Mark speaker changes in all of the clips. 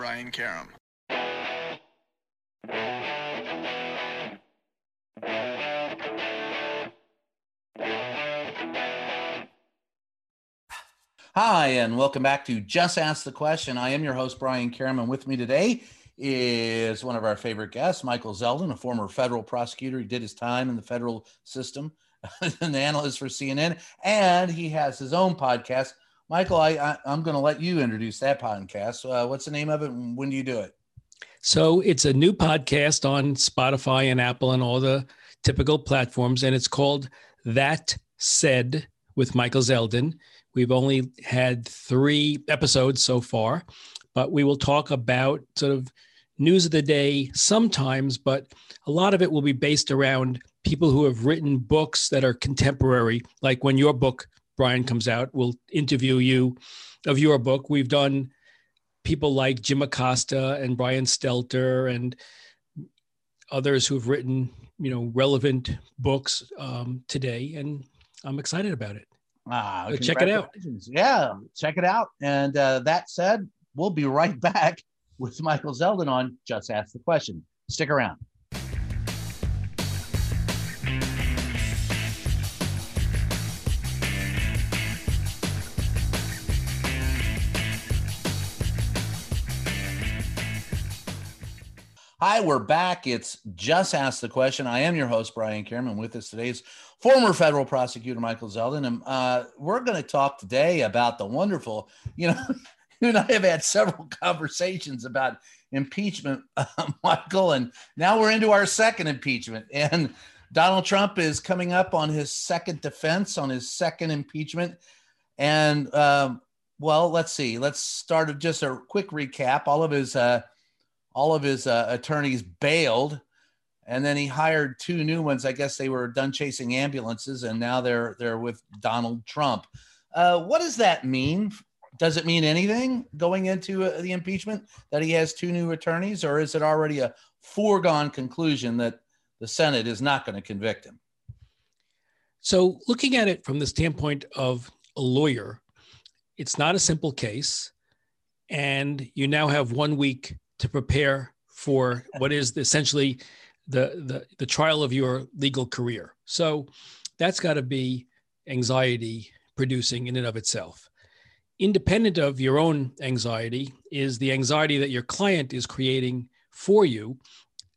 Speaker 1: Brian Karem.
Speaker 2: Hi, and welcome back to Just Ask the Question. I am your host, Brian Karem, and with me today is one of our favorite guests, Michael Zeldin, a former federal prosecutor. He did his time in the federal system, an analyst for CNN, and he has his own podcast. Michael, I, I, am going to let you introduce that podcast. Uh, what's the name of it, and when do you do it?
Speaker 3: So it's a new podcast on Spotify and Apple and all the typical platforms, and it's called That Said with Michael Zeldin. We've only had three episodes so far, but we will talk about sort of news of the day sometimes, but a lot of it will be based around people who have written books that are contemporary. Like when your book, Brian, comes out, we'll interview you of your book. We've done people like Jim Acosta and Brian Stelter and others who've written, you know, relevant books um, today, and I'm excited about it.
Speaker 2: Ah,
Speaker 3: so check it out.
Speaker 2: Yeah, check it out. And uh, that said, we'll be right back with Michael Zeldin on Just Ask the Question. Stick around. Hi, we're back. It's Just Ask the Question. I am your host, Brian Karem. With us today is former federal prosecutor Michael Zeldin. And uh, we're going to talk today about the wonderful, you know, you and I have had several conversations about impeachment, uh, Michael, and now we're into our second impeachment. And Donald Trump is coming up on his second defense, on his second impeachment. And um, well, let's see. Let's start just a quick recap. All of his uh, all of his uh, attorneys bailed, and then he hired two new ones. I guess they were done chasing ambulances, and now they're they're with Donald Trump. Uh, what does that mean does it mean anything going into uh, the impeachment that he has two new attorneys, or is it already a foregone conclusion that the Senate is not going to convict him?
Speaker 3: So, looking at it from the standpoint of a lawyer, it's not a simple case. And you now have one week to prepare for what is essentially the, the, the trial of your legal career. So, that's got to be anxiety producing in and of itself independent of your own anxiety is the anxiety that your client is creating for you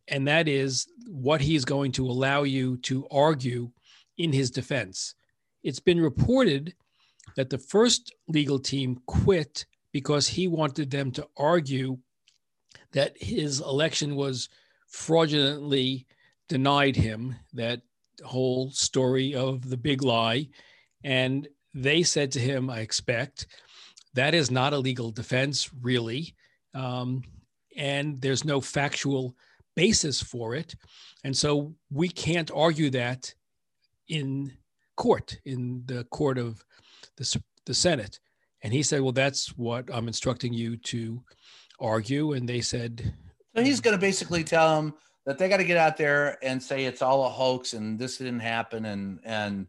Speaker 3: and that is what he's going to allow you to argue in his defense it's been reported that the first legal team quit because he wanted them to argue that his election was fraudulently denied him that whole story of the big lie and they said to him i expect that is not a legal defense, really. Um, and there's no factual basis for it. And so we can't argue that in court, in the court of the, the Senate. And he said, Well, that's what I'm instructing you to argue. And they said,
Speaker 2: So he's going to basically tell them that they got to get out there and say it's all a hoax and this didn't happen and, and,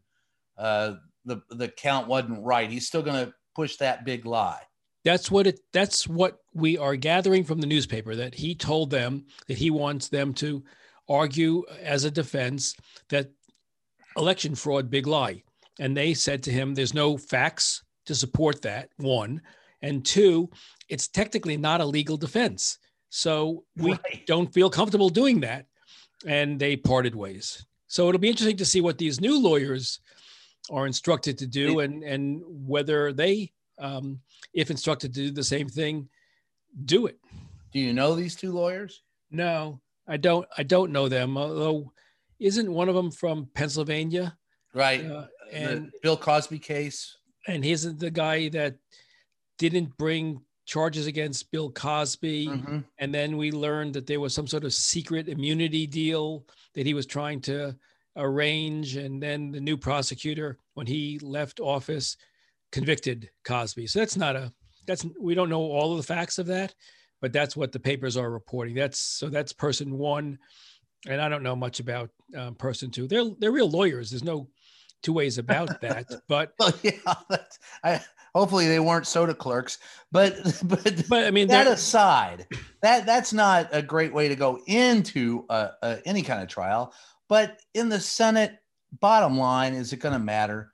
Speaker 2: uh, the, the count wasn't right. He's still going to push that big lie.
Speaker 3: That's what it that's what we are gathering from the newspaper that he told them that he wants them to argue as a defense that election fraud big lie. And they said to him there's no facts to support that one and two it's technically not a legal defense. So we right. don't feel comfortable doing that and they parted ways. So it'll be interesting to see what these new lawyers are instructed to do and and whether they um, if instructed to do the same thing do it
Speaker 2: do you know these two lawyers
Speaker 3: no i don't i don't know them although isn't one of them from pennsylvania
Speaker 2: right uh, and the bill cosby case
Speaker 3: and he's the guy that didn't bring charges against Bill Cosby.
Speaker 2: Mm-hmm.
Speaker 3: And then we learned that there was some sort of secret immunity deal that he was trying to arrange. And then the new prosecutor, when he left office, convicted Cosby. So that's not a, that's, we don't know all of the facts of that, but that's what the papers are reporting. That's, so that's person one. And I don't know much about um, person two. They're, they're real lawyers. There's no two ways about that, but
Speaker 2: Well, yeah, that's, I, hopefully they weren't soda clerks, but but
Speaker 3: but I mean
Speaker 2: that aside, that that's not a great way to go into uh, uh, any kind of trial. But in the Senate, bottom line, is it going to matter?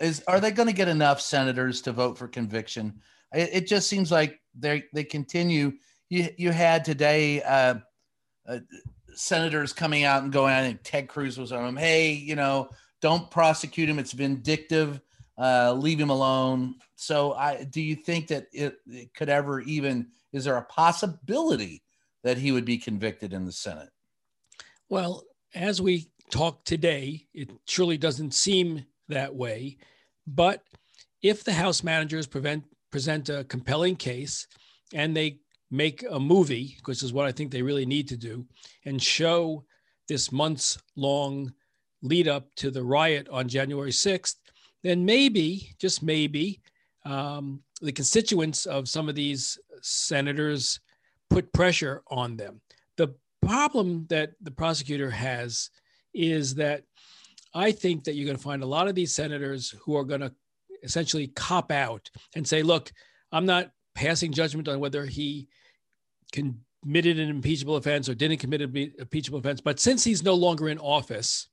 Speaker 2: Is are they going to get enough senators to vote for conviction? It, it just seems like they they continue. You you had today. Uh, uh, senators coming out and going. I think Ted Cruz was on them. Hey, you know, don't prosecute him. It's vindictive. Uh, leave him alone. So, I do you think that it, it could ever even? Is there a possibility that he would be convicted in the Senate?
Speaker 3: well, as we talk today, it surely doesn't seem that way. But if the House managers prevent, present a compelling case and they make a movie, which is what I think they really need to do, and show this months long lead up to the riot on January 6th, then maybe, just maybe, um, the constituents of some of these senators put pressure on them. The problem that the prosecutor has is that I think that you're going to find a lot of these senators who are going to essentially cop out and say, look, I'm not passing judgment on whether he committed an impeachable offense or didn't commit an impeachable offense. But since he's no longer in office,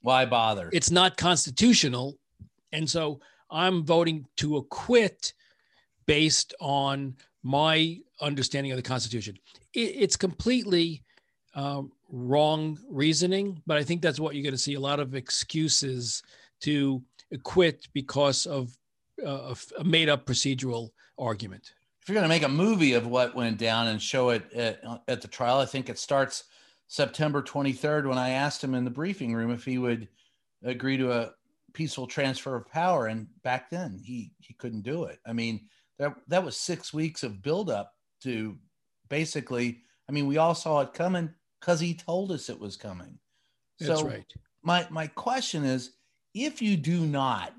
Speaker 2: Why bother?
Speaker 3: it's not constitutional. And so I'm voting to acquit based on my understanding of the Constitution. It, it's completely um, wrong reasoning, but I think that's what you're going to see a lot of excuses to acquit because of uh, a made up procedural argument.
Speaker 2: if you're going to make a movie of what went down and show it at, at the trial, I think it starts September 23rd when I asked him in the briefing room if he would agree to a peaceful transfer of power. And back then he, he couldn't do it. I mean, that, that was six weeks of buildup to basically, I mean, we all saw it coming because he told us it was coming.
Speaker 3: That's
Speaker 2: so
Speaker 3: right.
Speaker 2: my, my question is, if you do not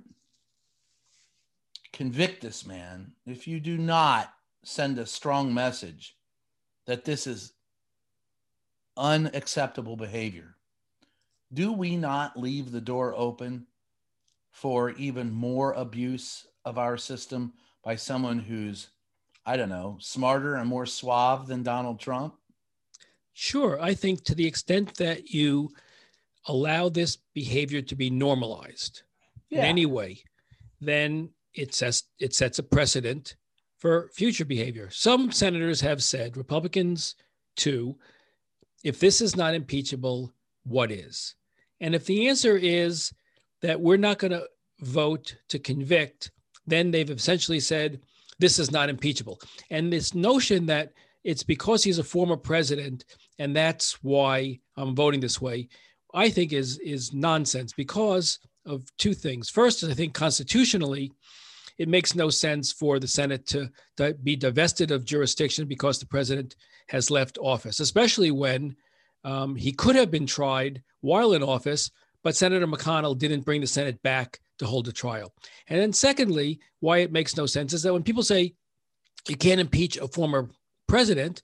Speaker 2: convict this man, if you do not send a strong message that this is unacceptable behavior, do we not leave the door open for even more abuse of our system by someone who's, I don't know, smarter and more suave than Donald Trump?
Speaker 3: Sure. I think to the extent that you allow this behavior to be normalized in any way, then it sets it sets a precedent for future behavior. Some senators have said, Republicans too, if this is not impeachable, what is? And if the answer is that we're not going to vote to convict, then they've essentially said this is not impeachable. And this notion that it's because he's a former president and that's why I'm voting this way, I think is is nonsense because of two things. First, I think constitutionally, it makes no sense for the Senate to, to be divested of jurisdiction because the president has left office, especially when um, he could have been tried while in office, but Senator McConnell didn't bring the Senate back to hold a trial. And then, secondly, why it makes no sense is that when people say you can't impeach a former president,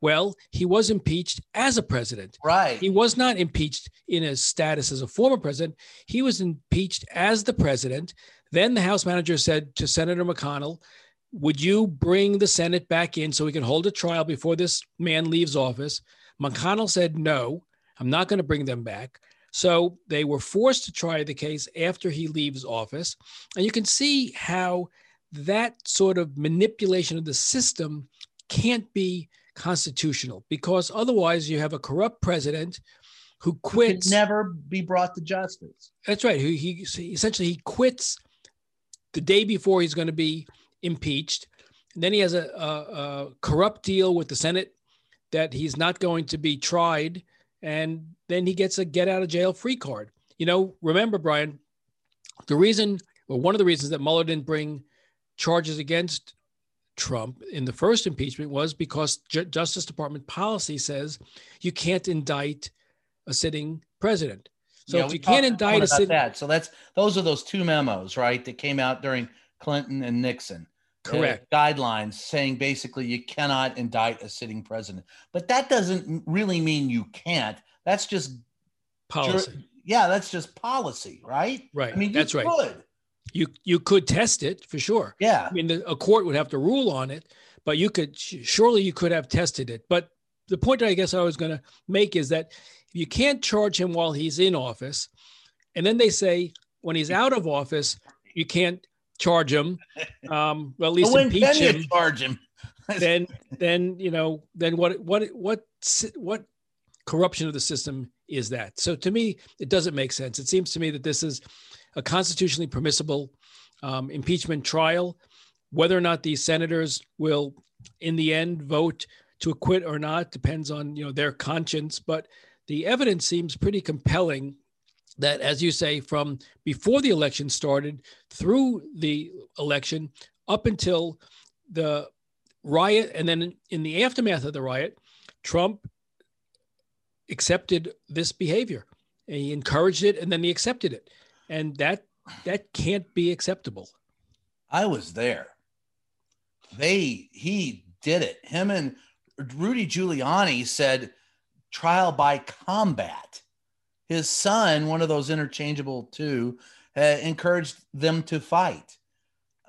Speaker 3: well, he was impeached as a president.
Speaker 2: Right.
Speaker 3: He was not impeached in his status as a former president. He was impeached as the president. Then the House manager said to Senator McConnell, Would you bring the Senate back in so we can hold a trial before this man leaves office? McConnell said, No, I'm not going to bring them back. So they were forced to try the case after he leaves office. And you can see how that sort of manipulation of the system can't be constitutional because otherwise you have a corrupt president who
Speaker 2: Could
Speaker 3: quits.
Speaker 2: never be brought to justice.
Speaker 3: That's right. He, he he- essentially he quits the day before he's going to be impeached. And then he has a, a, a corrupt deal with the Senate that he's not going to be tried, and then he gets a get out of jail free card. You know, remember, Brian, the reason, or one of the reasons that Mueller didn't bring charges against Trump in the first impeachment was because Ju- Justice Department policy says you can't indict a sitting president. So
Speaker 2: Yeah,
Speaker 3: if you can't indict a sitting,
Speaker 2: that. So that's those are those two memos, right, that came out during Clinton and Nixon.
Speaker 3: Correct?
Speaker 2: guidelines saying basically you cannot indict a sitting president. But that doesn't really mean you can't. That's just
Speaker 3: Policy,
Speaker 2: yeah, that's just policy, right?
Speaker 3: right?
Speaker 2: I mean,
Speaker 3: that's right. You you could test it for sure.
Speaker 2: Yeah.
Speaker 3: I mean, the, a court would have to rule on it, but you could surely you could have tested it. But the point I guess I was going to make is that if you can't charge him while he's in office, and then they say when he's mm. out of office, you can't charge him. Um, well, at least
Speaker 2: when
Speaker 3: impeach him.
Speaker 2: charge him?
Speaker 3: then then you know then what what what what corruption of the system is that so to me it doesn't make sense it seems to me that this is a constitutionally permissible um, impeachment trial whether or not these senators will in the end vote to acquit or not depends on you know their conscience but the evidence seems pretty compelling that as you say from before the election started through the election up until the riot and then in the aftermath of the riot trump accepted this behavior he encouraged it and then he accepted it and that that can't be acceptable
Speaker 2: I was there. They he did it. Him and Rudy Giuliani said trial by combat. His son, one of those interchangeable two, uh, encouraged them to fight.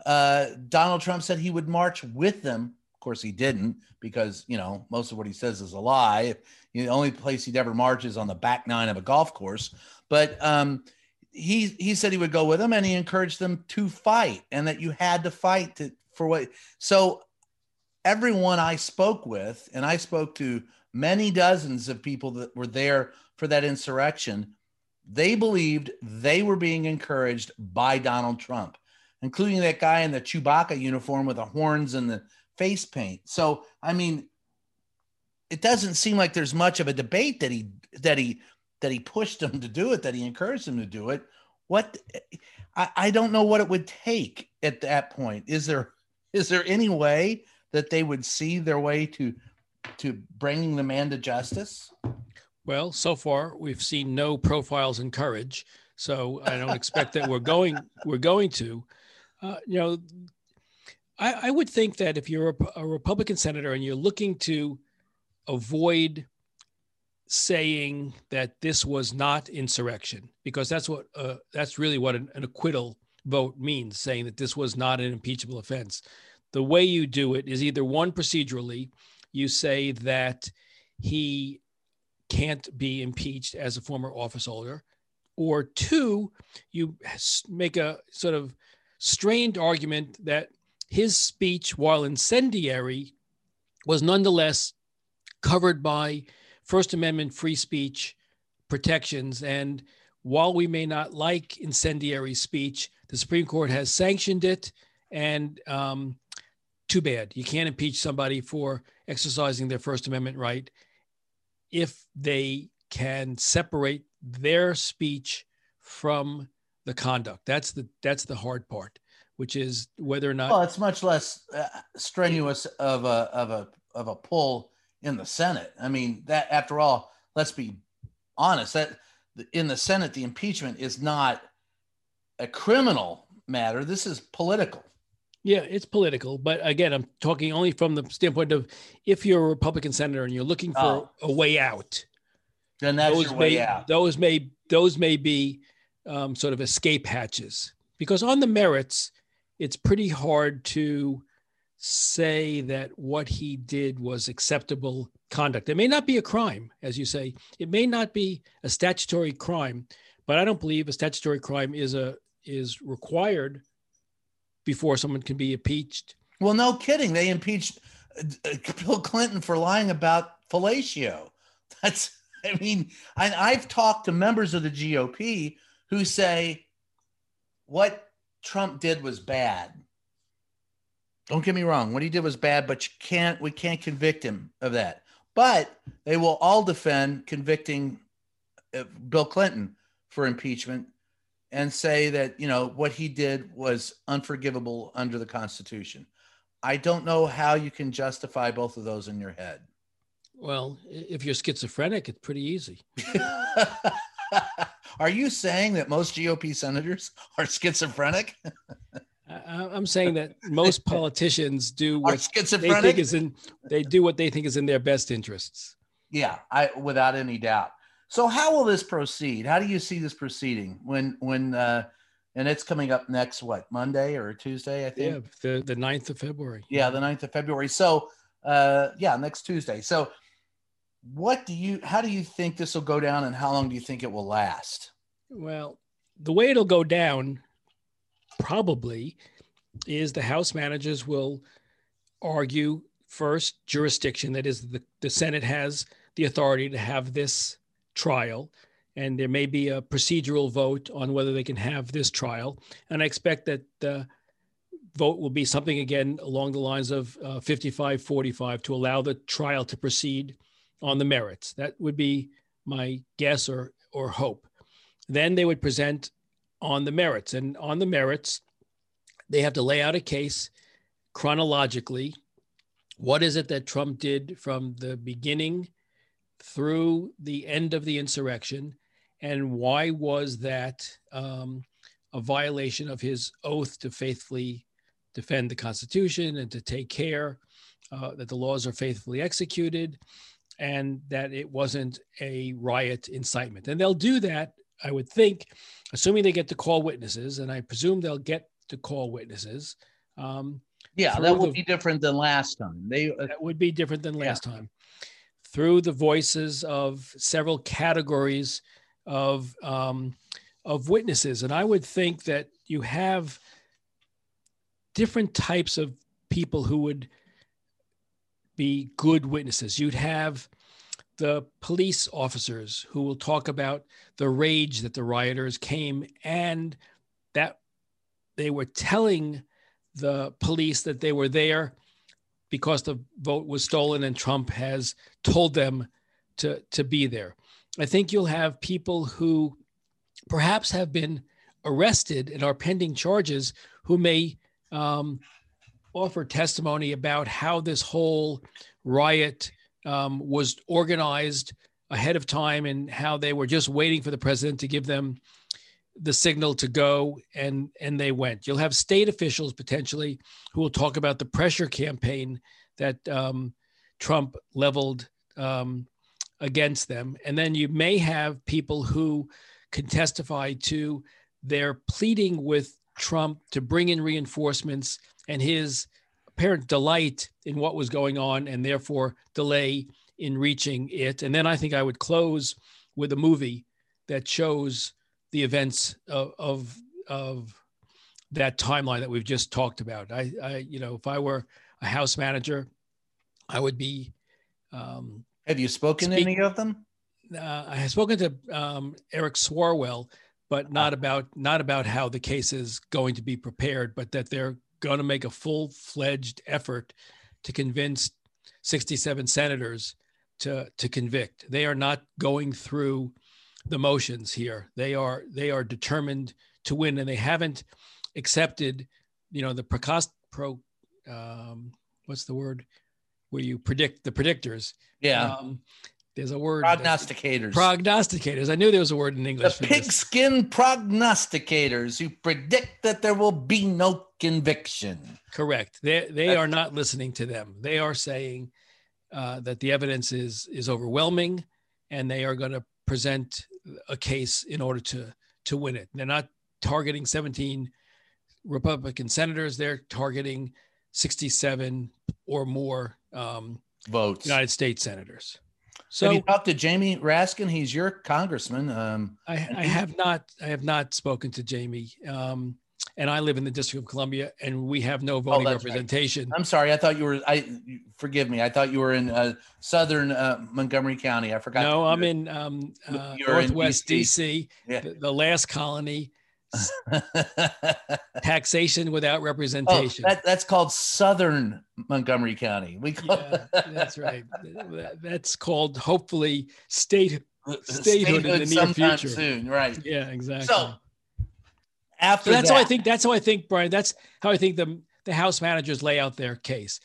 Speaker 2: Uh, Donald Trump said he would march with them. Of course, he didn't because you know most of what he says is a lie. The only place he'd ever march is on the back nine of a golf course. But um, he he said he would go with them and he encouraged them to fight and that you had to fight to, for what so everyone i spoke with and i spoke to many dozens of people that were there for that insurrection they believed they were being encouraged by donald trump including that guy in the chewbacca uniform with the horns and the face paint so i mean it doesn't seem like there's much of a debate that he that he that he pushed them to do it, that he encouraged them to do it. What I, I don't know what it would take at that point. Is there is there any way that they would see their way to to bringing the man to justice?
Speaker 3: Well so far we've seen no profiles in courage so i don't expect that we're going we're going to. Uh, you know I, I would think that if you're a, a republican senator and you're looking to avoid saying that this was not insurrection because that's what uh, that's really what an, an acquittal vote means saying that this was not an impeachable offense. The way you do it is either one procedurally you say that he can't be impeached as a former office holder or two you make a sort of strained argument that his speech while incendiary was nonetheless covered by First Amendment free speech protections. And while we may not like incendiary speech, the Supreme Court has sanctioned it. And um, too bad. You can't impeach somebody for exercising their First Amendment right if they can separate their speech from the conduct. That's the that's the hard part, which is whether or not
Speaker 2: Well, it's much less uh, strenuous of a of a of a pull in the Senate. I mean, that after all, let's be honest. That in the Senate, the impeachment is not a criminal matter. This is political.
Speaker 3: Yeah, it's political, but again, I'm talking only from the standpoint of if you're a Republican senator and you're looking for
Speaker 2: Oh.
Speaker 3: a way out,
Speaker 2: Then that's
Speaker 3: those
Speaker 2: your way
Speaker 3: may
Speaker 2: out.
Speaker 3: those may those may be um, sort of escape hatches because on the merits, it's pretty hard to say that what he did was acceptable conduct. It may not be a crime, as you say. It may not be a statutory crime, but I don't believe a statutory crime is a is required before someone can be impeached.
Speaker 2: Well, no kidding. They impeached uh, Bill Clinton for lying about fellatio. That's, I mean, I, I've talked to members of the GOP who say what Trump did was bad. Don't get me wrong. What he did was bad, but you can't, we can't convict him of that. But they will all defend convicting uh, Bill Clinton for impeachment and say that, you know, what he did was unforgivable under the Constitution. I don't know how you can justify both of those in your head.
Speaker 3: Well, if you're schizophrenic, it's pretty easy.
Speaker 2: are you saying that most GOP senators are schizophrenic?
Speaker 3: I, I'm saying that most politicians do what they think is in they do what they think is in their best interests.
Speaker 2: Yeah, I without any doubt. So how will this proceed? How do you see this proceeding when when uh and it's coming up next what Monday or Tuesday, I think.
Speaker 3: Yeah, the the 9th of February.
Speaker 2: Yeah, the 9th of February. So uh yeah, next Tuesday. So what do you how do you think this will go down and how long do you think it will last?
Speaker 3: Well, the way it'll go down probably is the House managers will argue first jurisdiction. That is, the, the Senate has the authority to have this trial, and there may be a procedural vote on whether they can have this trial. And I expect that the vote will be something again along the lines of uh, 55 45 to allow the trial to proceed on the merits. That would be my guess or, or hope. Then they would present on the merits. And on the merits, they have to lay out a case chronologically. What is it that Trump did from the beginning through the end of the insurrection? And why was that um, a violation of his oath to faithfully defend the Constitution and to take care uh, that the laws are faithfully executed and that it wasn't a riot incitement? And they'll do that, I would think, assuming they get to call witnesses, and I presume they'll get to call witnesses. Um,
Speaker 2: Yeah, that will
Speaker 3: the-
Speaker 2: be different than last time. They uh,
Speaker 3: that would be different than last time. Through the voices of several categories of um, of witnesses, and I would think that you have different types of people who would be good witnesses. You'd have the police officers who will talk about the rage that the rioters came and that they were telling the police that they were there because the vote was stolen and Trump has told them to, to be there. I think you'll have people who perhaps have been arrested and are pending charges who may um, offer testimony about how this whole riot um, was organized ahead of time and how they were just waiting for the president to give them the signal to go and and they went. You'll have state officials potentially who will talk about the pressure campaign that um, trump leveled um, against them. And then you may have people who can testify to their pleading with trump to bring in reinforcements and his apparent delight in what was going on and therefore delay in reaching it. And then i think i would close with a movie that shows the events of, of of that timeline that we've just talked about. I, I you know, if I were a house manager, I would be. Um,
Speaker 2: have you spoken to
Speaker 3: Speak-
Speaker 2: any of them?
Speaker 3: uh, I have spoken to um, Eric Swalwell, but not about not about how the case is going to be prepared, but that they're going to make a full fledged effort to convince 67 senators to to convict. They are not going through the motions here. They are they are determined to win, and they haven't accepted, you know, the precast pro. Um, what's the word? Where you predict the predictors.
Speaker 2: Yeah,
Speaker 3: Um, there's a word.
Speaker 2: prognosticators.
Speaker 3: Prognosticators. I knew there was a word in English. for this.
Speaker 2: pigskin prognosticators who predict that there will be no conviction.
Speaker 3: Correct. They they
Speaker 2: That's-
Speaker 3: are not listening to them. They are saying uh, that the evidence is is overwhelming, and they are going to present a case in order to to win it. They're not targeting 17 Republican senators. They're targeting 67 or more um,
Speaker 2: Votes.
Speaker 3: United States senators.
Speaker 2: So, have you talked to Jamie Raskin? He's your congressman. Um,
Speaker 3: I, I have not I have not spoken to Jamie. Um, and I live in the District of Columbia, and we have no voting
Speaker 2: Oh, that's right.
Speaker 3: representation.
Speaker 2: I'm sorry. I thought you were. I forgive me. I thought you were in uh, southern uh, Montgomery County. I forgot.
Speaker 3: No, I'm in um, uh,
Speaker 2: You're in
Speaker 3: Northwest
Speaker 2: DC.
Speaker 3: DC,
Speaker 2: Yeah.
Speaker 3: the, the last colony, taxation without
Speaker 2: oh,
Speaker 3: representation.
Speaker 2: that, that's called Southern Montgomery County. We call
Speaker 3: yeah, that's right. That's called hopefully state. Statehood in the near future.
Speaker 2: soon. Right.
Speaker 3: Yeah, exactly.
Speaker 2: So after
Speaker 3: So that's
Speaker 2: that,
Speaker 3: how I think. That's how I think, Brian. That's how I think the the House managers lay out their case.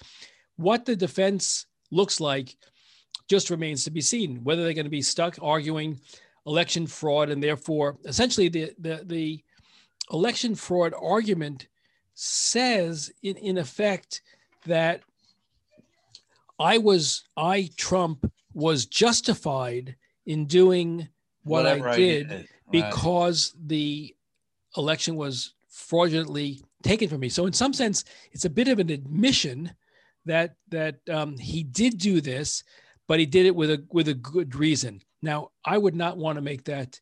Speaker 3: What the defense looks like just remains to be seen. Whether they're going to be stuck arguing election fraud and therefore essentially the the, the election fraud argument says in, in effect that I was I Trump was justified in doing what
Speaker 2: Whatever
Speaker 3: I did,
Speaker 2: Right.
Speaker 3: because the election was fraudulently taken from me. So in some sense, it's a bit of an admission that that um, he did do this, but he did it with a with a good reason. Now, I would not want to make that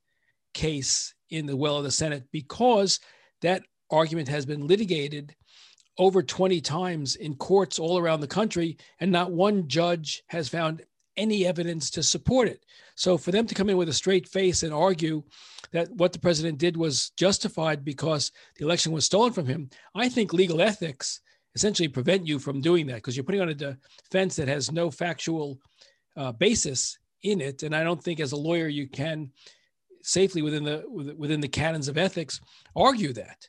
Speaker 3: case in the well of the Senate because that argument has been litigated over 20 times in courts all around the country, and not one judge has found any evidence to support it. So for them to come in with a straight face and argue that what the president did was justified because the election was stolen from him, I think legal ethics essentially prevent you from doing that because you're putting on a defense that has no factual uh, basis in it. And I don't think as a lawyer you can safely within the within the canons of ethics argue that.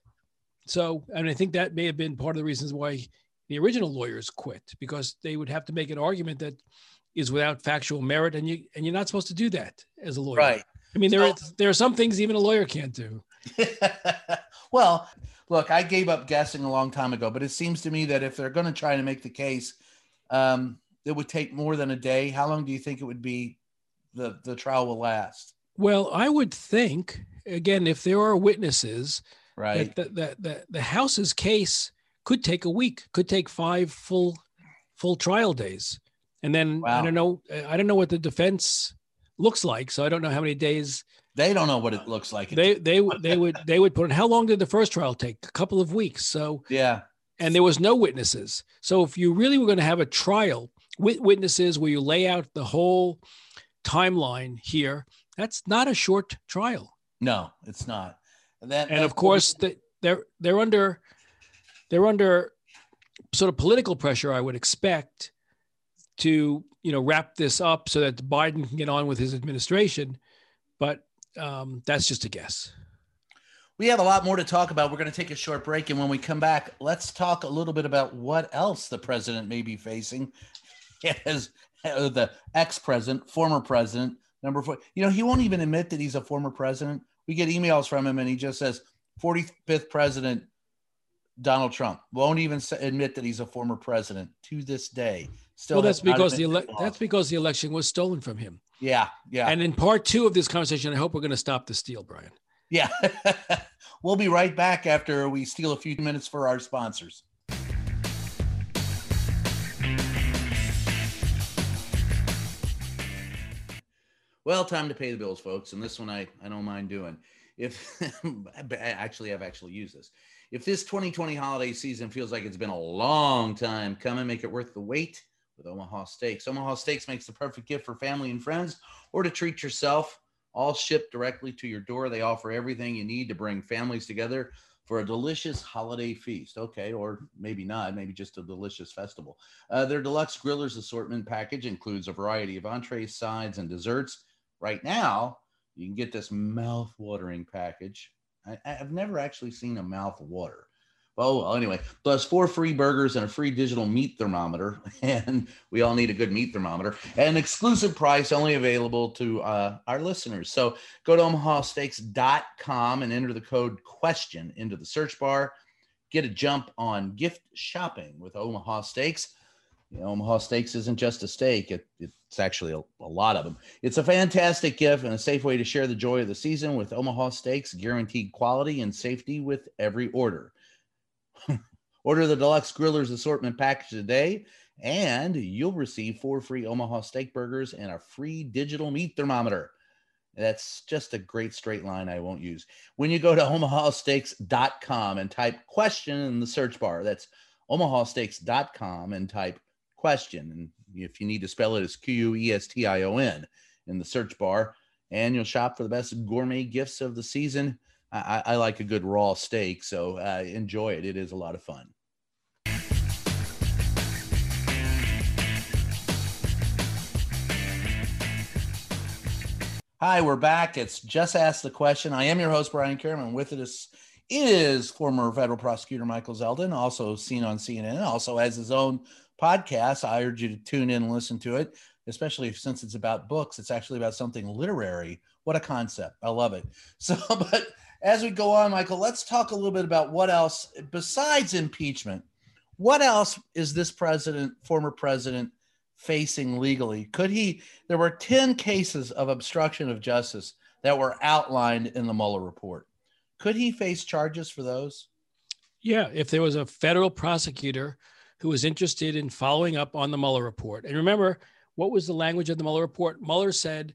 Speaker 3: So, and I think that may have been part of the reasons why the original lawyers quit because they would have to make an argument that is without factual merit, and you and you're not supposed to do that as a lawyer.
Speaker 2: Right.
Speaker 3: I mean, there are, there are some things even a lawyer can't do.
Speaker 2: well, look, I gave up guessing a long time ago, but it seems to me that if they're going to try to make the case, um, it would take more than a day. How long do you think it would be? The the trial will last,
Speaker 3: Well, I would think again if there are witnesses
Speaker 2: right?
Speaker 3: that the, the, the, the House's case could take a week, could take five full full trial days, and then I don't know I don't know what the defense looks like, so I don't know how many days
Speaker 2: They don't know what it looks like.
Speaker 3: they they would they would they would put in. How long did the first trial take? A couple of weeks. So
Speaker 2: yeah,
Speaker 3: and there was no witnesses. So if you really were going to have a trial with witnesses where you lay out the whole timeline here, that's not a short trial.
Speaker 2: no, it's not. And that,
Speaker 3: And of course, the, they're they're under they're under sort of political pressure. I would expect to you know wrap this up so that Biden can get on with his administration, but um, that's just a guess.
Speaker 2: We have a lot more to talk about. We're going to take a short break. And when we come back, let's talk a little bit about what else the president may be facing as uh, the ex president, former president, number four. You know, he won't even admit that he's a former president. We get emails from him and he just says 45th president Donald Trump won't even admit that he's a former president to this day. Still,
Speaker 3: well, that's because the ele- that's because the election was stolen from him.
Speaker 2: yeah, yeah.
Speaker 3: And in part two of this conversation, I hope we're going to stop the steal, Brian.
Speaker 2: Yeah. we'll be right back after we steal a few minutes for our sponsors. Well, time to pay the bills, folks. And this one I, I don't mind doing. If actually, I've actually used this. If this 2020 holiday season feels like it's been a long time coming, make it worth the wait with Omaha Steaks. Omaha Steaks makes the perfect gift for family and friends or to treat yourself all shipped directly to your door. They offer everything you need to bring families together for a delicious holiday feast. Okay, or maybe not, maybe just a delicious festival. Uh, their deluxe grillers assortment package includes a variety of entrees, sides, and desserts. Right now, you can get this mouth-watering package. I, I've never actually seen a mouth water. Oh, well, anyway, plus four free burgers and a free digital meat thermometer. And we all need a good meat thermometer. An exclusive price only available to uh, our listeners. So go to omahasteaks.com and enter the code question into the search bar. Get a jump on gift shopping with Omaha Steaks. You know, Omaha Steaks isn't just a steak, it, it's actually a, a lot of them. It's a fantastic gift and a safe way to share the joy of the season with Omaha Steaks, guaranteed quality and safety with every order. Order the deluxe grillers assortment package today, and you'll receive four free Omaha steak burgers and a free digital meat thermometer. That's just a great straight line I won't use. When you go to omahasteaks.com and type question in the search bar, that's omahasteaks.com and type question. And if you need to spell it, it's Q U E S T I O N in the search bar. And you'll shop for the best gourmet gifts of the season. I, I like a good raw steak, so uh, enjoy it. It is a lot of fun. Hi, we're back. It's Just Ask the Question. I am your host, Brian Karem. With us is former federal prosecutor Michael Zeldin, also seen on CNN, also has his own podcast. I urge you to tune in and listen to it, especially since it's about books. It's actually about something literary. What a concept. I love it. So, but as we go on, Michael, let's talk a little bit about what else, besides impeachment, what else is this president, former president, facing legally? Could he? There were 10 cases of obstruction of justice that were outlined in the Mueller report. Could he face charges for those?
Speaker 3: Yeah, if there was a federal prosecutor who was interested in following up on the Mueller report. And remember, what was the language of the Mueller report? Mueller said,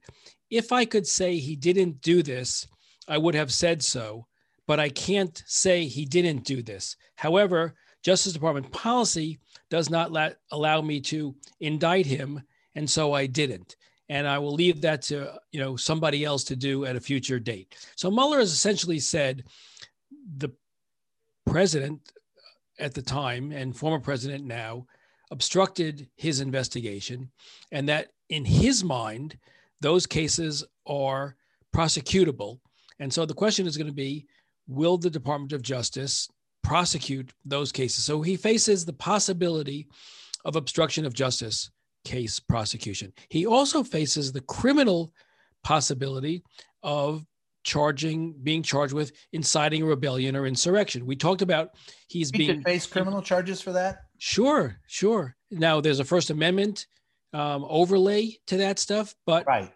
Speaker 3: if I could say he didn't do this, I would have said so, but I can't say he didn't do this. However, Justice Department policy does not let, allow me to indict him, and so I didn't. And I will leave that to you know somebody else to do at a future date. So Mueller has essentially said the president at the time and former president now obstructed his investigation, and that in his mind, those cases are prosecutable. And so the question is going to be will the Department of Justice prosecute those cases? So he faces the possibility of obstruction of justice case prosecution. He also faces the criminal possibility of charging being charged with inciting a rebellion or insurrection. We talked about he's
Speaker 2: he
Speaker 3: being
Speaker 2: face criminal charges for that.
Speaker 3: Sure, sure. Now there's a First Amendment um, overlay to that stuff, but
Speaker 2: right.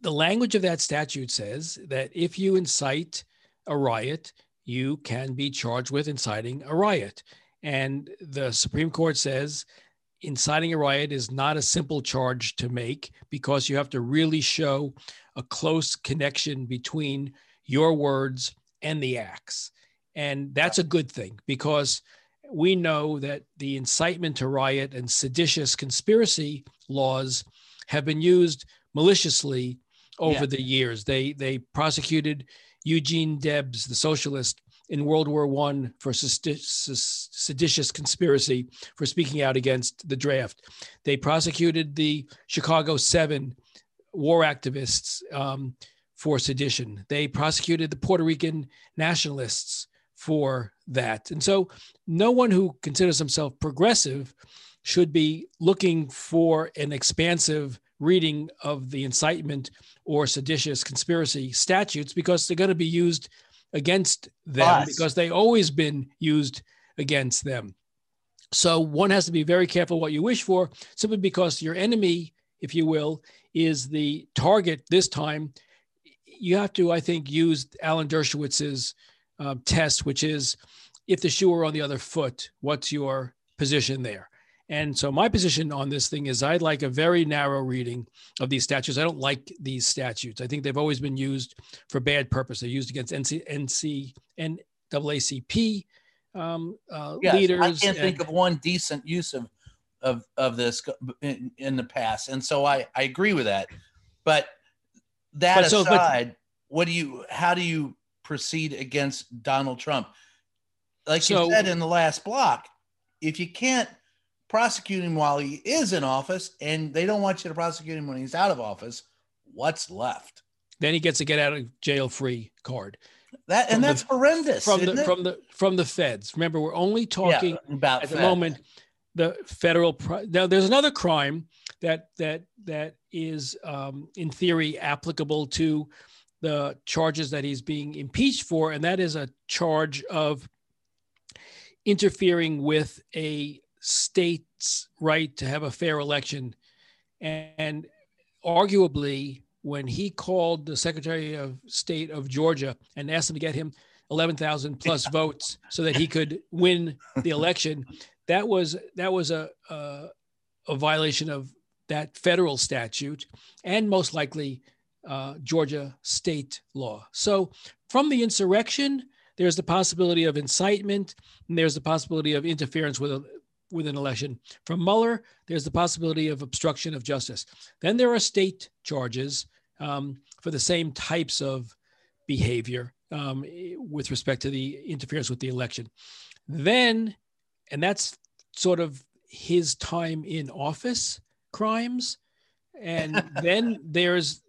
Speaker 3: The language of that statute says that if you incite a riot, you can be charged with inciting a riot. And the Supreme Court says inciting a riot is not a simple charge to make because you have to really show a close connection between your words and the acts. And that's a good thing because we know that the incitement to riot and seditious conspiracy laws have been used maliciously over yeah. the years. They they prosecuted Eugene Debs, the socialist, in World War One for seditious conspiracy for speaking out against the draft. They prosecuted the Chicago Seven war activists um, for sedition. They prosecuted the Puerto Rican nationalists for that. And so, no one who considers himself progressive should be looking for an expansive reading of the incitement or seditious conspiracy statutes because they're going to be used against them Us. because they always been used against them. So one has to be very careful what you wish for, simply because your enemy, if you will, is the target this time. You have to, I think, use Alan Dershowitz's uh, test, which is if the shoe were on the other foot, what's your position there? And so my position on this thing is I'd like a very narrow reading of these statutes. I don't like these statutes. I think they've always been used for bad purpose. They're used against NC, NC and NAACP um, uh, yes, leaders.
Speaker 2: I can't and, think of one decent use of of of this in, in the past, and so I I agree with that. But that but aside, so, but, what do you? How do you proceed against Donald Trump? Like so, you said in the last block, if you can't prosecute him while he is in office and they don't want you to prosecute him when he's out of office, what's left?
Speaker 3: Then he gets a get out of jail free card.
Speaker 2: That and that's
Speaker 3: the,
Speaker 2: horrendous
Speaker 3: from the
Speaker 2: it?
Speaker 3: from the from the feds. Remember, we're only talking yeah, about at Fed. the moment the federal. Pro- Now, there's another crime that that that is um, in theory applicable to the charges that he's being impeached for, and that is a charge of interfering with a state's right to have a fair election. And arguably, when he called the Secretary of State of Georgia and asked him to get him 11,000 plus votes so that he could win the election, that was that was a, a, a violation of that federal statute and most likely uh, Georgia state law. So from the insurrection, there's the possibility of incitement, and there's the possibility of interference with a, with an election. From Mueller, there's the possibility of obstruction of justice. Then there are state charges um, for the same types of behavior um, with respect to the interference with the election. Then, and that's sort of his time in office crimes. And then there's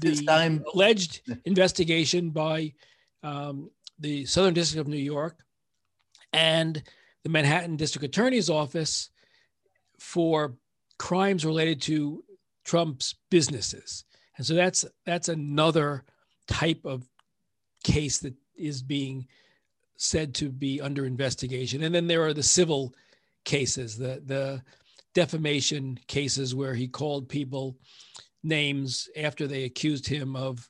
Speaker 3: the alleged investigation by um, the Southern District of New York, and the Manhattan District Attorney's Office for crimes related to Trump's businesses. And so that's that's another type of case that is being said to be under investigation. And then there are the civil cases, the the defamation cases where he called people names after they accused him of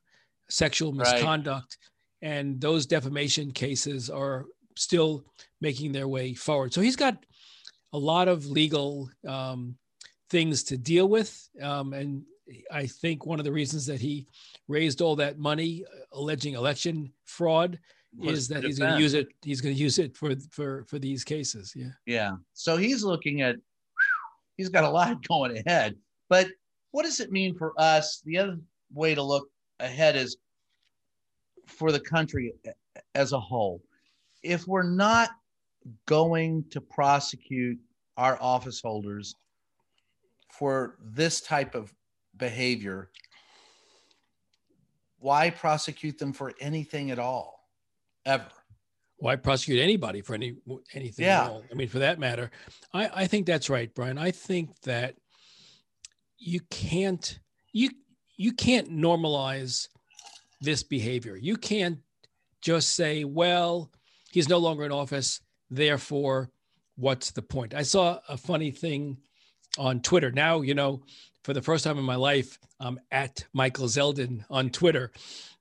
Speaker 3: sexual misconduct. Right. And those defamation cases are still making their way forward. So he's got a lot of legal um, things to deal with. Um, and I think one of the reasons that he raised all that money uh, alleging election fraud is that he's going to use it. He's going to use it for for for these cases. Yeah.
Speaker 2: Yeah. So he's looking at. He's got a lot going ahead, but what does it mean for us? The other way to look ahead is for the country as a whole. If we're not going to prosecute our office holders for this type of behavior, why prosecute them for anything at all, ever?
Speaker 3: Why prosecute anybody for any anything yeah. at all? I mean, for that matter, I, I think that's right, Brian. I think that you can't you you can't normalize this behavior. You can't just say, well, he's no longer in office, therefore, what's the point? I saw a funny thing on Twitter. Now, you know, for the first time in my life, I'm at Michael Zeldin on Twitter.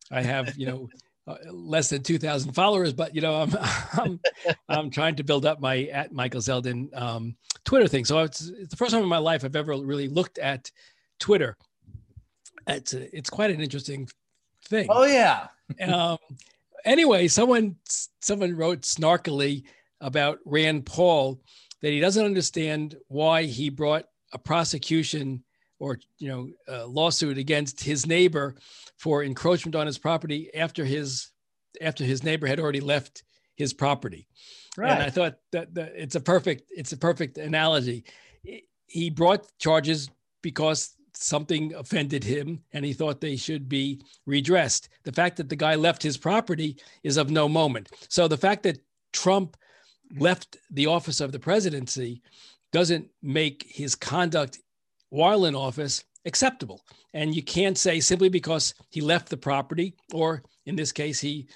Speaker 3: I have, you know, uh, less than 2000 followers, but you know, I'm, I'm, I'm trying to build up my at Michael Zeldin um, Twitter thing. So it's, it's the first time in my life I've ever really looked at Twitter. It's a, it's quite an interesting thing.
Speaker 2: Oh yeah.
Speaker 3: um, anyway, someone someone wrote snarkily about Rand Paul that he doesn't understand why he brought a prosecution or you know a lawsuit against his neighbor for encroachment on his property after his after his neighbor had already left his property. Right. And I thought that, that it's a perfect it's a perfect analogy. He brought charges because something offended him and he thought they should be redressed. The fact that the guy left his property is of no moment. So the fact that Trump left the office of the presidency doesn't make his conduct while in office acceptable. And you can't say simply because he left the property, or in this case, he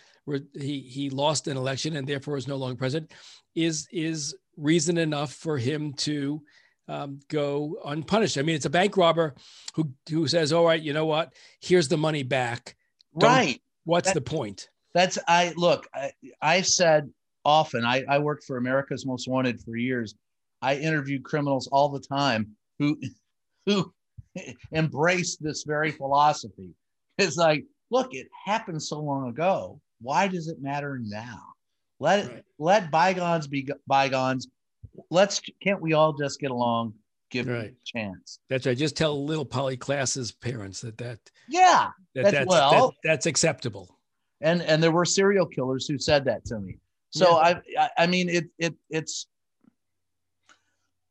Speaker 3: he he lost an election and therefore is no longer president, is is reason enough for him to um, go unpunished. I mean, it's a bank robber who who says, "All right, you know what? Here's the money back."
Speaker 2: Don't, right.
Speaker 3: What's that, the point?
Speaker 2: That's I look. I, I said often. I, I worked for America's Most Wanted for years. I interviewed criminals all the time who who embrace this very philosophy. It's like, look, it happened so long ago. Why does it matter now? Let right. let bygones be bygones let's can't we all just get along? Give right. a chance.
Speaker 3: That's right. Just tell little Polly Klaas's parents that that
Speaker 2: yeah
Speaker 3: that, that's, that's well that, that's acceptable.
Speaker 2: And and there were serial killers who said that to me. So yeah. I, I I mean it it it's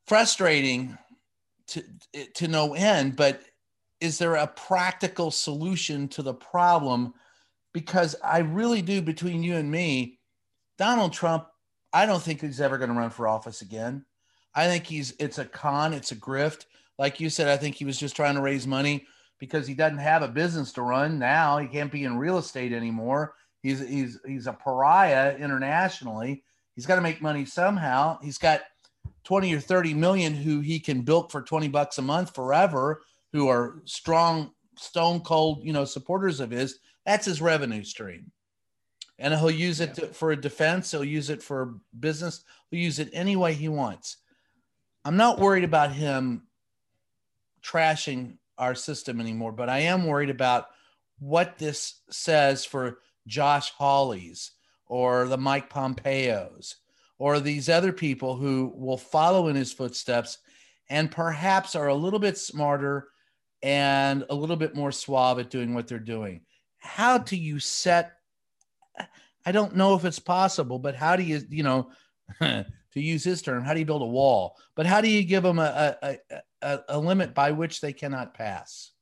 Speaker 2: frustrating to to no end, but is there a practical solution to the problem? Because I really do, between you and me, Donald Trump I don't think he's ever going to run for office again. I think he's it's a con, it's a grift. Like you said, I think he was just trying to raise money because he doesn't have a business to run now. He can't be in real estate anymore. He's he's he's a pariah internationally. He's got to make money somehow. He's got 20 or 30 million who he can bilk for 20 bucks a month forever, who are strong, stone cold, you know, supporters of his. That's his revenue stream and he'll use it to, for a defense. He'll use it for business. He'll use it any way he wants. I'm not worried about him trashing our system anymore, but I am worried about what this says for Josh Hawley's or the Mike Pompeos or these other people who will follow in his footsteps and perhaps are a little bit smarter and a little bit more suave at doing what they're doing. How do you set I don't know if it's possible, but how do you, you know, to use his term, how do you build a wall? But how do you give them a, a, a, a limit by which they cannot pass?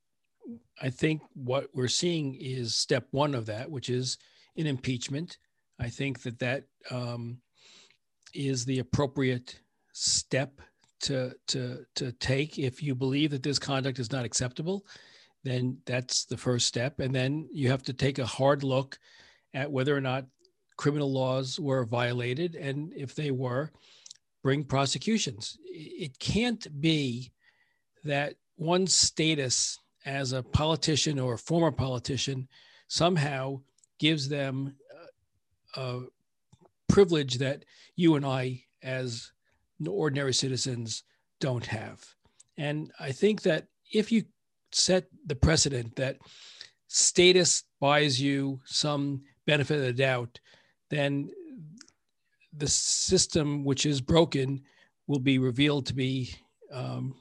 Speaker 3: I think what we're seeing is step one of that, which is an impeachment. I think that that um, is the appropriate step to to to take if you believe that this conduct is not acceptable then that's the first step and then you have to take a hard look at whether or not criminal laws were violated and if they were bring prosecutions it can't be that one's status as a politician or a former politician somehow gives them uh, a privilege that you and I, as ordinary citizens, don't have. And I think that if you set the precedent that status buys you some benefit of the doubt, then the system which is broken will be revealed to be um,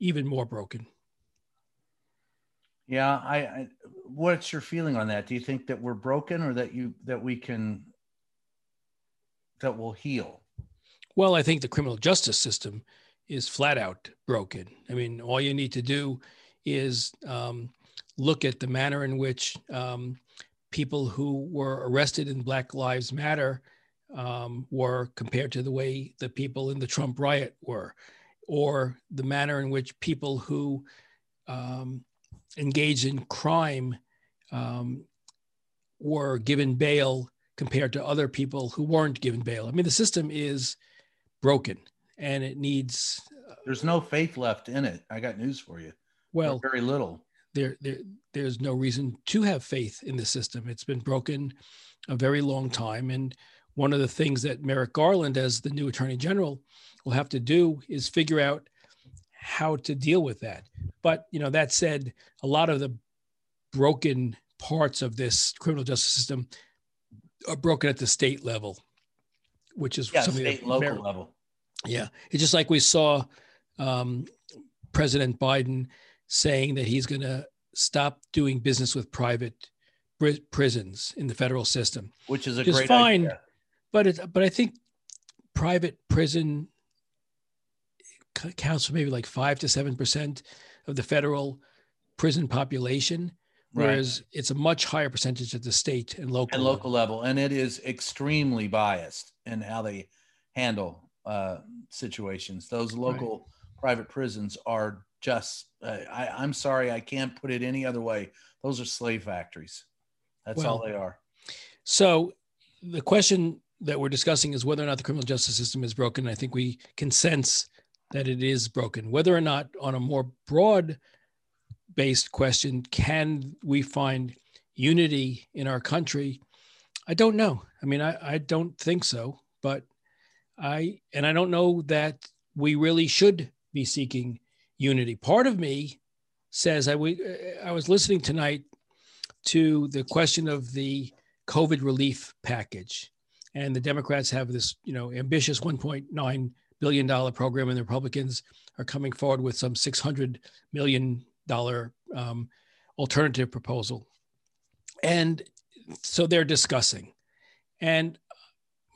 Speaker 3: even more broken.
Speaker 2: Yeah, I, I, What's your feeling on that? Do you think that we're broken, or that you that we can that will heal?
Speaker 3: Well, I think the criminal justice system is flat out broken. I mean, all you need to do is um, look at the manner in which um, people who were arrested in Black Lives Matter um, were compared to the way the people in the Trump riot were, or the manner in which people who um, engaged in crime um, were given bail compared to other people who weren't given bail. I mean, the system is broken and it needs.
Speaker 2: Uh, there's no faith left in it. I got news for you.
Speaker 3: Well,
Speaker 2: very little.
Speaker 3: There, there, there's no reason to have faith in the system. It's been broken a very long time. And one of the things that Merrick Garland, as the new attorney general, will have to do is figure out how to deal with that. But, you know, that said, a lot of the broken parts of this criminal justice system are broken at the state level, which is
Speaker 2: yeah, state local very, level.
Speaker 3: Yeah, it's just like we saw um, President Biden saying that he's going to stop doing business with private prisons in the federal system,
Speaker 2: which is a great
Speaker 3: fine.
Speaker 2: Idea.
Speaker 3: But it, but I think private prison counts for maybe like five to seven percent of the federal prison population whereas right. it's a much higher percentage at the state and local
Speaker 2: and local level. level. and it is extremely biased in how they handle uh, situations. Those local right. private prisons are just. Uh, I, I'm sorry, I can't put it any other way. Those are slave factories. That's well, all they are.
Speaker 3: So the question that we're discussing is whether or not the criminal justice system is broken. I think we can sense that it is broken. Whether or not on a more broad based question can we find unity in our country? I don't know. I mean, I, I don't think so, but I, and I don't know that we really should be seeking unity. Part of me says I, we, I was listening tonight to the question of the COVID relief package. And the Democrats have this, you know, ambitious 1.9 billion dollar program, and the Republicans are coming forward with some 600 million dollar um, alternative proposal, and so they're discussing. And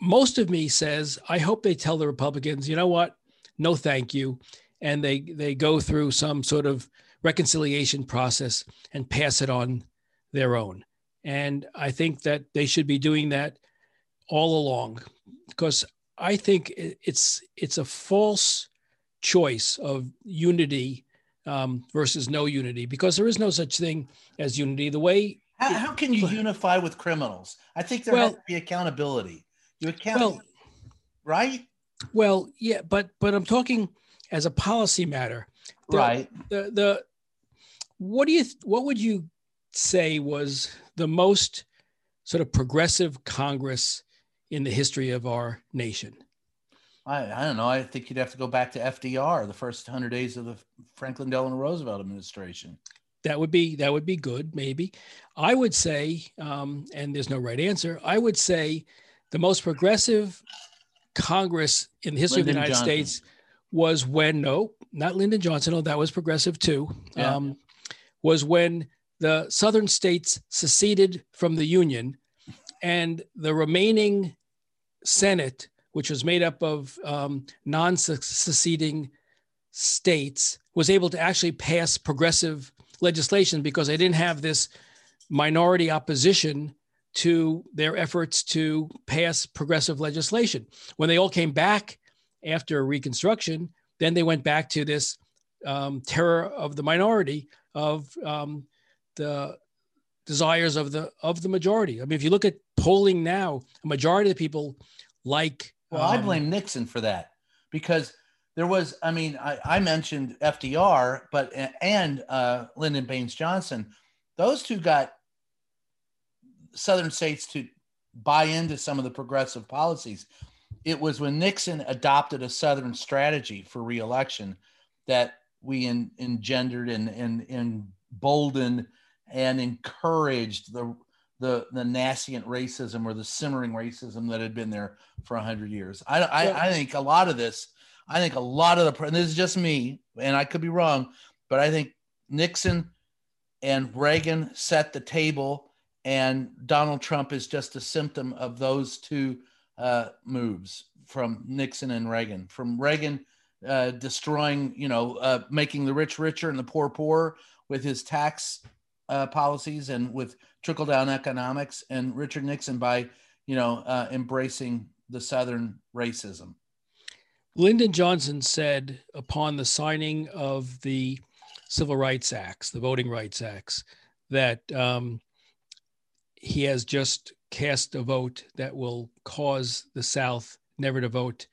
Speaker 3: most of me says, I hope they tell the Republicans, you know what, no, thank you, and they they go through some sort of reconciliation process and pass it on their own. And I think that they should be doing that all along because I think it's it's a false choice of unity um, versus no unity because there is no such thing as unity. The way
Speaker 2: how, how can you unify with criminals? I think there well, has to be accountability. You account, well, right?
Speaker 3: Well, yeah, but but I'm talking as a policy matter.
Speaker 2: The, right.
Speaker 3: The the what do you what would you say was the most sort of progressive Congress in the history of our nation?
Speaker 2: I, I don't know. I think you'd have to go back to FDR, the first hundred days of the Franklin Delano Roosevelt administration.
Speaker 3: That would be that would be good, maybe. I would say, um, and there's no right answer. I would say the most progressive Congress in the history Lyndon of the United Johnson. States was when no, not Lyndon Johnson. Oh, that was progressive too. Yeah. Um, was when the southern states seceded from the Union, and the remaining Senate which was made up of um, non seceding states, was able to actually pass progressive legislation because they didn't have this minority opposition to their efforts to pass progressive legislation. When they all came back after Reconstruction, then they went back to this um, terror of the minority of um, the desires of the of the majority. I mean, if you look at polling now, a majority of people like.
Speaker 2: Well, um, I blame Nixon for that because there was. I mean, I, I mentioned FDR, but and uh, Lyndon Baines Johnson, those two got southern states to buy into some of the progressive policies. It was when Nixon adopted a southern strategy for reelection that we in, engendered and, and, and emboldened and encouraged the the the nascent racism or the simmering racism that had been there for a hundred years. I, I, I think a lot of this, I think a lot of the and this is just me, and I could be wrong, but I think Nixon and Reagan set the table, and Donald Trump is just a symptom of those two uh, moves from Nixon and Reagan. From Reagan uh, destroying, you know, uh, making the rich richer and the poor poorer with his tax uh, policies and with trickle down economics, and Richard Nixon by, you know, uh, embracing the Southern racism.
Speaker 3: Lyndon Johnson said upon the signing of the Civil Rights Acts, the Voting Rights Acts, that um, he has just cast a vote that will cause the South never to vote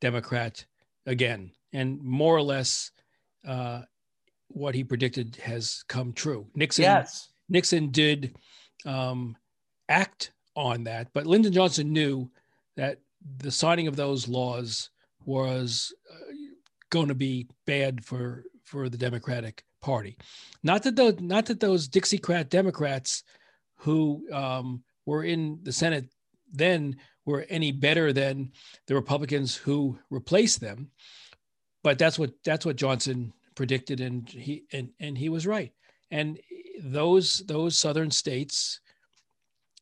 Speaker 3: Democrat again. And more or less, uh, what he predicted has come true. Nixon,
Speaker 2: yes.
Speaker 3: Nixon did um, act on that, but Lyndon Johnson knew that the signing of those laws was uh, going to be bad for for the Democratic Party. Not that the not that those Dixiecrat Democrats who um, were in the Senate then were any better than the Republicans who replaced them, but that's what that's what Johnson predicted, and he and and he was right. And those those southern states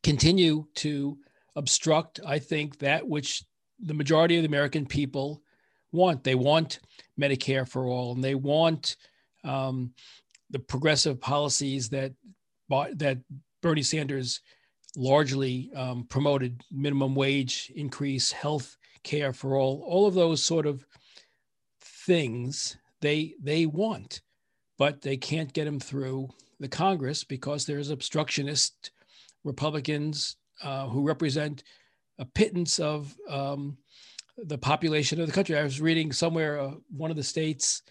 Speaker 3: continue to obstruct, I think, that which the majority of the American people want. They want Medicare for all, and they want um, the progressive policies that that Bernie Sanders largely um, promoted: minimum wage increase, health care for all, all of those sort of things they they want, but they can't get them through the Congress because there's obstructionist Republicans uh, who represent a pittance of um, the population of the country. I was reading somewhere uh, one of the states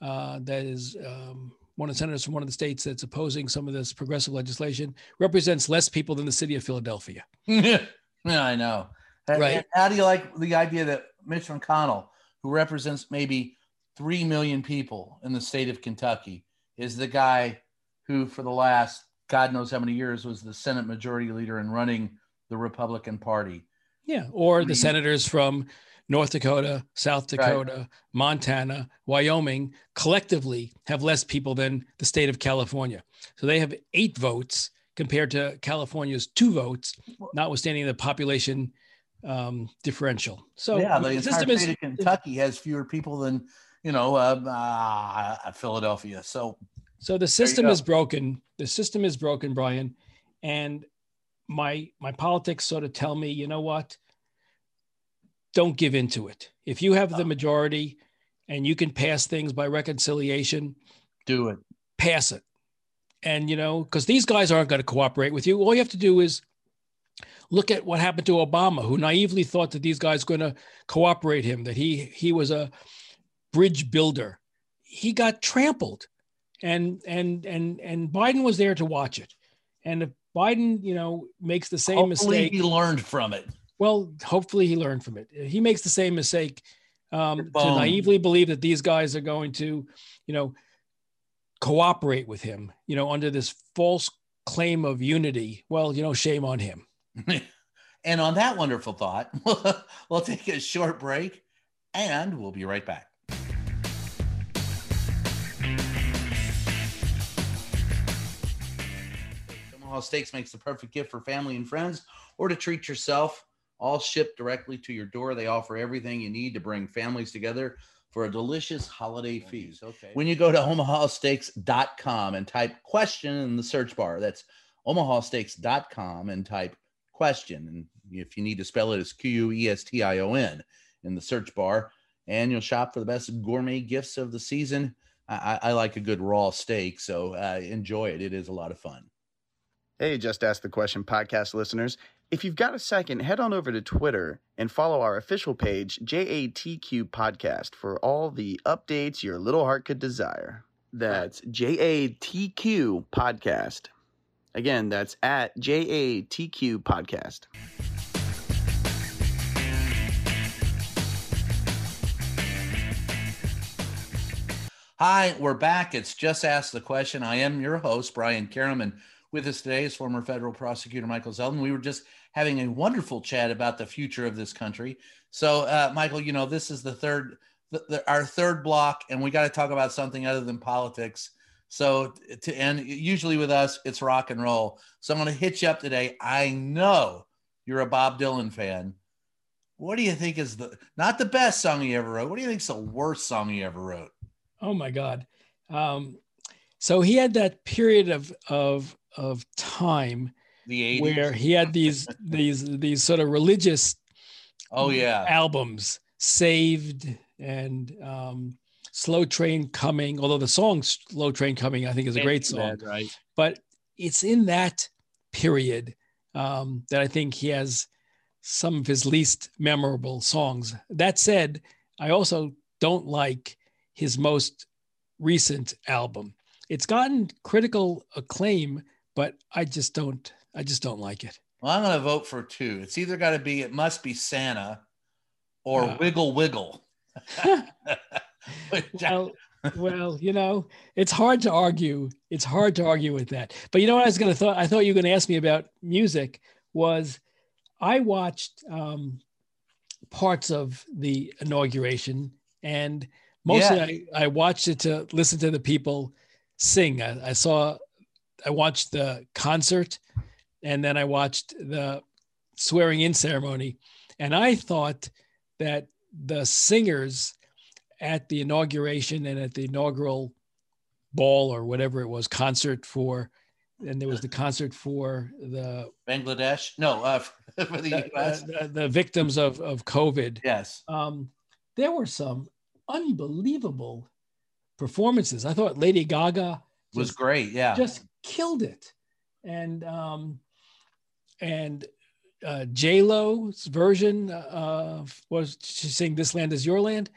Speaker 3: uh, that is um, one of the senators from one of the states that's opposing some of this progressive legislation represents less people than the city of Philadelphia.
Speaker 2: yeah, I know.
Speaker 3: Right.
Speaker 2: how do you like the idea that Mitch McConnell, who represents maybe 3 million people in the state of Kentucky, is the guy who, for the last God knows how many years, was the Senate majority leader and running the Republican Party.
Speaker 3: Yeah. Or the senators from North Dakota, South Dakota, right. Montana, Wyoming collectively have less people than the state of California. So they have eight votes compared to California's two votes, notwithstanding the population um, differential. So
Speaker 2: yeah, the, the entire state is, of Kentucky has fewer people than you know, uh, uh, Philadelphia. So,
Speaker 3: so the system is broken. The system is broken, Brian, and my my politics sort of tell me, you know what? Don't give into it. If you have the majority and you can pass things by reconciliation,
Speaker 2: do it.
Speaker 3: Pass it. And you know, because these guys aren't going to cooperate with you. All you have to do is look at what happened to Obama, who naively thought that these guys were going to cooperate him, that he he was a bridge builder. He got trampled, and and and and Biden was there to watch it. And if Biden, you know, makes the same
Speaker 2: hopefully
Speaker 3: mistake,
Speaker 2: he learned from it.
Speaker 3: Well, hopefully he learned from it. He makes the same mistake um, to naively believe that these guys are going to, you know, cooperate with him, you know, under this false claim of unity. Well, you know, shame on him.
Speaker 2: and on that wonderful thought, we'll take a short break and we'll be right back. Omaha Steaks makes the perfect gift for family and friends or to treat yourself. All shipped directly to your door. They offer everything you need to bring families together for a delicious holiday feast. Okay. When you go to omahasteaks.com and type question in the search bar, that's omahasteaks.com and type question. And if you need to spell it, it's Q U E S T I O N in the search bar. And you'll shop for the best gourmet gifts of the season. I, I like a good raw steak, so uh, enjoy it. It is a lot of fun.
Speaker 4: Hey, Just Ask the Question podcast listeners. If you've got a second, head on over to Twitter and follow our official page, JATQ Podcast, for all the updates your little heart could desire. That's JATQ Podcast. Again, that's at JATQ Podcast.
Speaker 2: Hi, we're back. It's Just Ask the Question. I am your host, Brian Karem. With us today is former federal prosecutor Michael Zeldin. We were just having a wonderful chat about the future of this country. So, uh, Michael, you know, this is the third, the, the, our third block, and we got to talk about something other than politics. So, to and usually with us, it's rock and roll. So, I'm going to hit you up today. I know you're a Bob Dylan fan. What do you think is the not the best song he ever wrote? What do you think is the worst song he ever wrote?
Speaker 3: Oh my God. Um, so he had that period of of of time
Speaker 2: the 80s.
Speaker 3: where he had these these these sort of religious
Speaker 2: oh yeah.
Speaker 3: albums saved and um, slow train coming although the song slow train coming i think is a great song.
Speaker 2: Right.
Speaker 3: But it's in that period um, that i think he has some of his least memorable songs. That said i also don't like his most recent album. It's gotten critical acclaim but I just don't I just don't like it.
Speaker 2: Well, I'm going to vote for two. It's either got to be it must be Santa or uh, Wiggle Wiggle.
Speaker 3: well, well, you know, it's hard to argue. It's hard to argue with that. But you know what I was going to thought I thought you were going to ask me about music was I watched um, parts of the inauguration and mostly yeah. I, I watched it to listen to the people sing. I, I saw I watched the concert and then I watched the swearing in ceremony. And I thought that the singers at the inauguration and at the inaugural ball or whatever it was, concert for, and there was the concert for the
Speaker 2: Bangladesh. No, uh, for the,
Speaker 3: the, the, the, victims of, of COVID.
Speaker 2: Yes.
Speaker 3: Um, there were some unbelievable performances. I thought Lady Gaga
Speaker 2: was great. Yeah.
Speaker 3: Just killed it. And um, and uh, J Lo's version uh, was she saying "This Land Is Your Land,"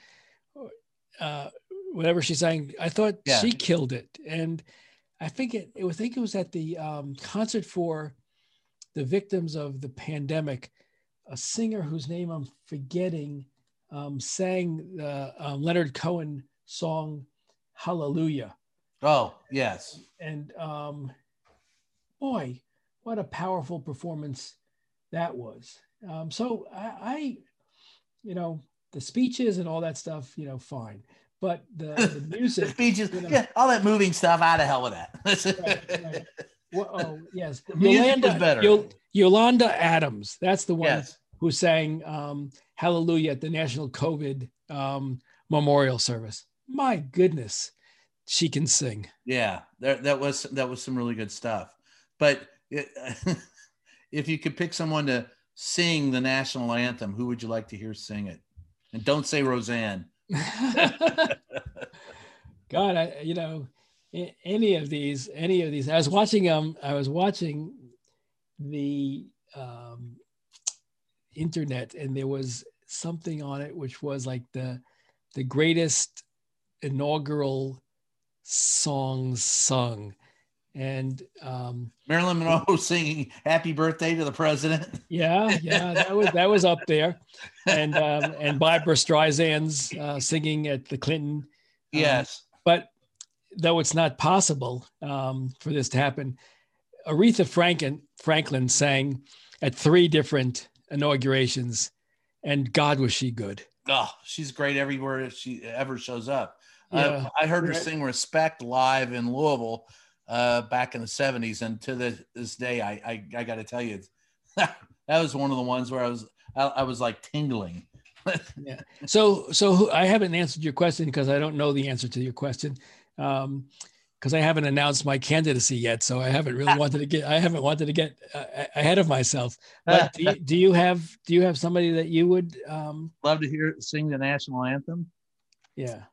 Speaker 3: uh, whatever she's saying. I thought yeah. she killed it, and I think it. I think it was at the um, concert for the victims of the pandemic. A singer whose name I'm forgetting um, sang the um, Leonard Cohen song "Hallelujah."
Speaker 2: Oh yes,
Speaker 3: and um, boy, what a powerful performance that was. Um, so I, I, you know, the speeches and all that stuff, you know, fine. But the, the music,
Speaker 2: the speeches, you know, yeah, all that moving stuff, out of hell with that.
Speaker 3: right, right. Well, oh yes, Yolanda, better. Yolanda Adams. That's the one yes. who sang um, "Hallelujah" at the National COVID um, Memorial Service. My goodness, she can sing.
Speaker 2: Yeah, that that was that was some really good stuff. But it, if you could pick someone to sing the national anthem, who would you like to hear sing it? And don't say Roseanne.
Speaker 3: God, I, you know, any of these, any of these. I was watching um, I was watching the um, internet, and there was something on it which was like the the greatest inaugural songs sung and um,
Speaker 2: Marilyn Monroe singing "Happy Birthday" to the president.
Speaker 3: Yeah, yeah, that was that was up there, and um, and Barbra Streisand's uh, singing at the Clinton.
Speaker 2: Um, yes,
Speaker 3: but though it's not possible um, for this to happen, Aretha Franklin Franklin sang at three different inaugurations, and God was she good.
Speaker 2: Oh, she's great everywhere she ever shows up. Yeah. Uh, I heard her sing "Respect" live in Louisville uh, back in the 70s. And to this, this day, I, I, I got to tell you, that was one of the ones where I was, I, I was like tingling.
Speaker 3: yeah. So, so I haven't answered your question because I don't know the answer to your question. Um, because I haven't announced my candidacy yet, so I haven't really wanted to get I haven't wanted to get uh, ahead of myself. But do you, do you, have do you have somebody that you would um,
Speaker 2: love to hear sing the national anthem?
Speaker 3: Yeah,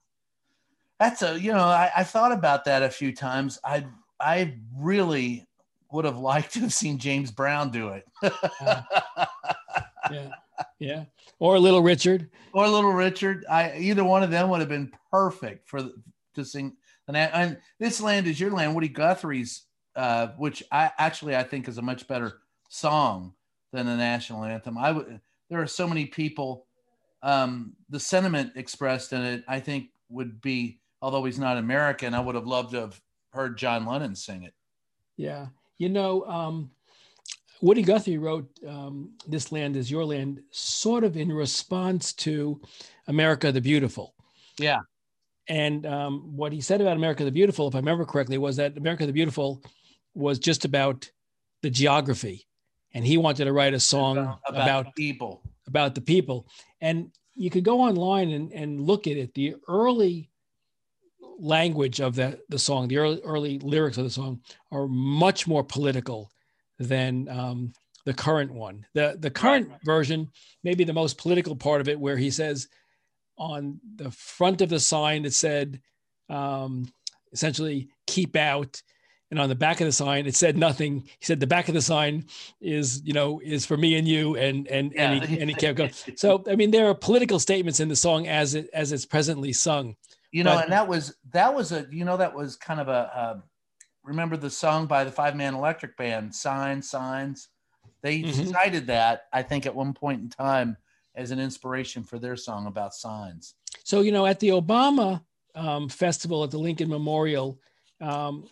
Speaker 2: that's a you know I, I thought about that a few times. I I really would have liked to have seen James Brown do it.
Speaker 3: uh, yeah, yeah, or Little Richard,
Speaker 2: or Little Richard. I either one of them would have been perfect for to sing and, and this land is your land. Woody Guthrie's, uh, which I actually I think is a much better song than the national anthem. I would. There are so many people. Um, the sentiment expressed in it, I think, would be. Although he's not American, I would have loved to have heard John Lennon sing it.
Speaker 3: Yeah, you know, um, Woody Guthrie wrote um, "This Land Is Your Land" sort of in response to America the Beautiful.
Speaker 2: Yeah,
Speaker 3: and um, what he said about America the Beautiful, if I remember correctly, was that America the Beautiful was just about the geography. And he wanted to write a song about,
Speaker 2: about, about people.
Speaker 3: About the people. And you could go online and, and look at it. The early language of the, the song, the early, early lyrics of the song are much more political than um, the current one. The, the current version, maybe the most political part of it, where he says, on the front of the sign it said um, essentially keep out and on the back of the sign it said nothing he said the back of the sign is you know is for me and you and and yeah. and, he, and he kept going so i mean there are political statements in the song as it as it's presently sung
Speaker 2: you know but, and that was that was a you know that was kind of a uh, remember the song by the five man electric band signs signs they mm-hmm. cited that i think at one point in time as an inspiration for their song about signs.
Speaker 3: So, you know, at the Obama um, festival at the Lincoln Memorial, um,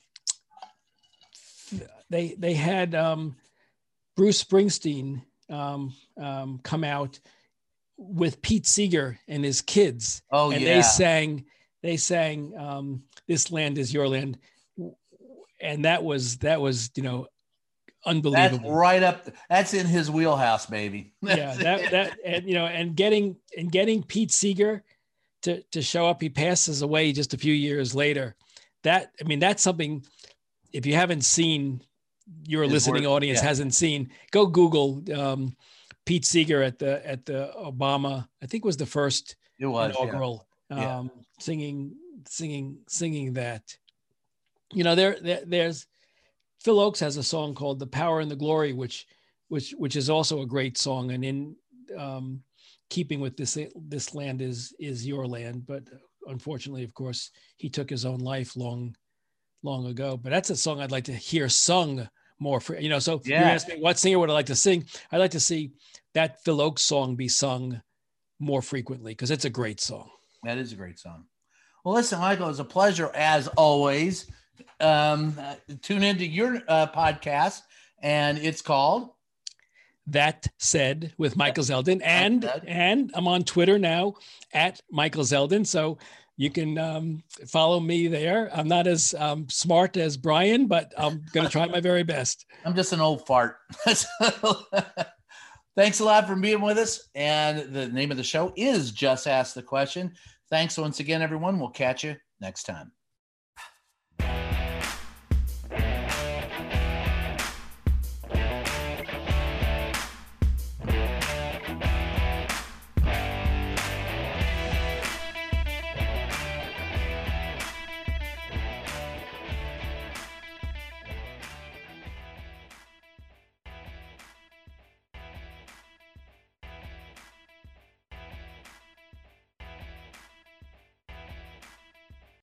Speaker 3: they they had um, Bruce Springsteen um, um, come out with Pete Seeger and his kids.
Speaker 2: Oh,
Speaker 3: and
Speaker 2: yeah.
Speaker 3: they sang they sang um, "This Land Is Your Land," and that was that was you know unbelievable.
Speaker 2: That's right up. That's in his wheelhouse, baby.
Speaker 3: yeah, that that and you know, and getting and getting Pete Seeger to to show up. He passes away just a few years later. That I mean, that's something. If you haven't seen, your his listening work, audience yeah. hasn't seen. Go Google um, Pete Seeger at the at the Obama. I think was the first
Speaker 2: it was
Speaker 3: inaugural
Speaker 2: yeah.
Speaker 3: Um, singing singing singing that. You know, there, there there's Phil Ochs has a song called "The Power and the Glory," which which which is also a great song, and in um, keeping with this this land is is your land. But unfortunately, of course, he took his own life long long ago. But that's a song I'd like to hear sung more for you know. So yeah. you ask me what singer would I like to sing? I'd like to see that Phil Ochs song be sung more frequently because it's a great song.
Speaker 2: That is a great song. Well, listen, Michael, it's a pleasure as always um, tune into your uh, podcast, and it's called
Speaker 3: that said with Michael Zeldin, and and I'm on Twitter now at Michael Zeldin, so you can um, follow me there. I'm not as um, smart as Brian, but I'm going to try my very best.
Speaker 2: I'm just an old fart. Thanks a lot for being with us. And the name of the show is Just Ask the Question. Thanks once again, everyone. We'll catch you next time.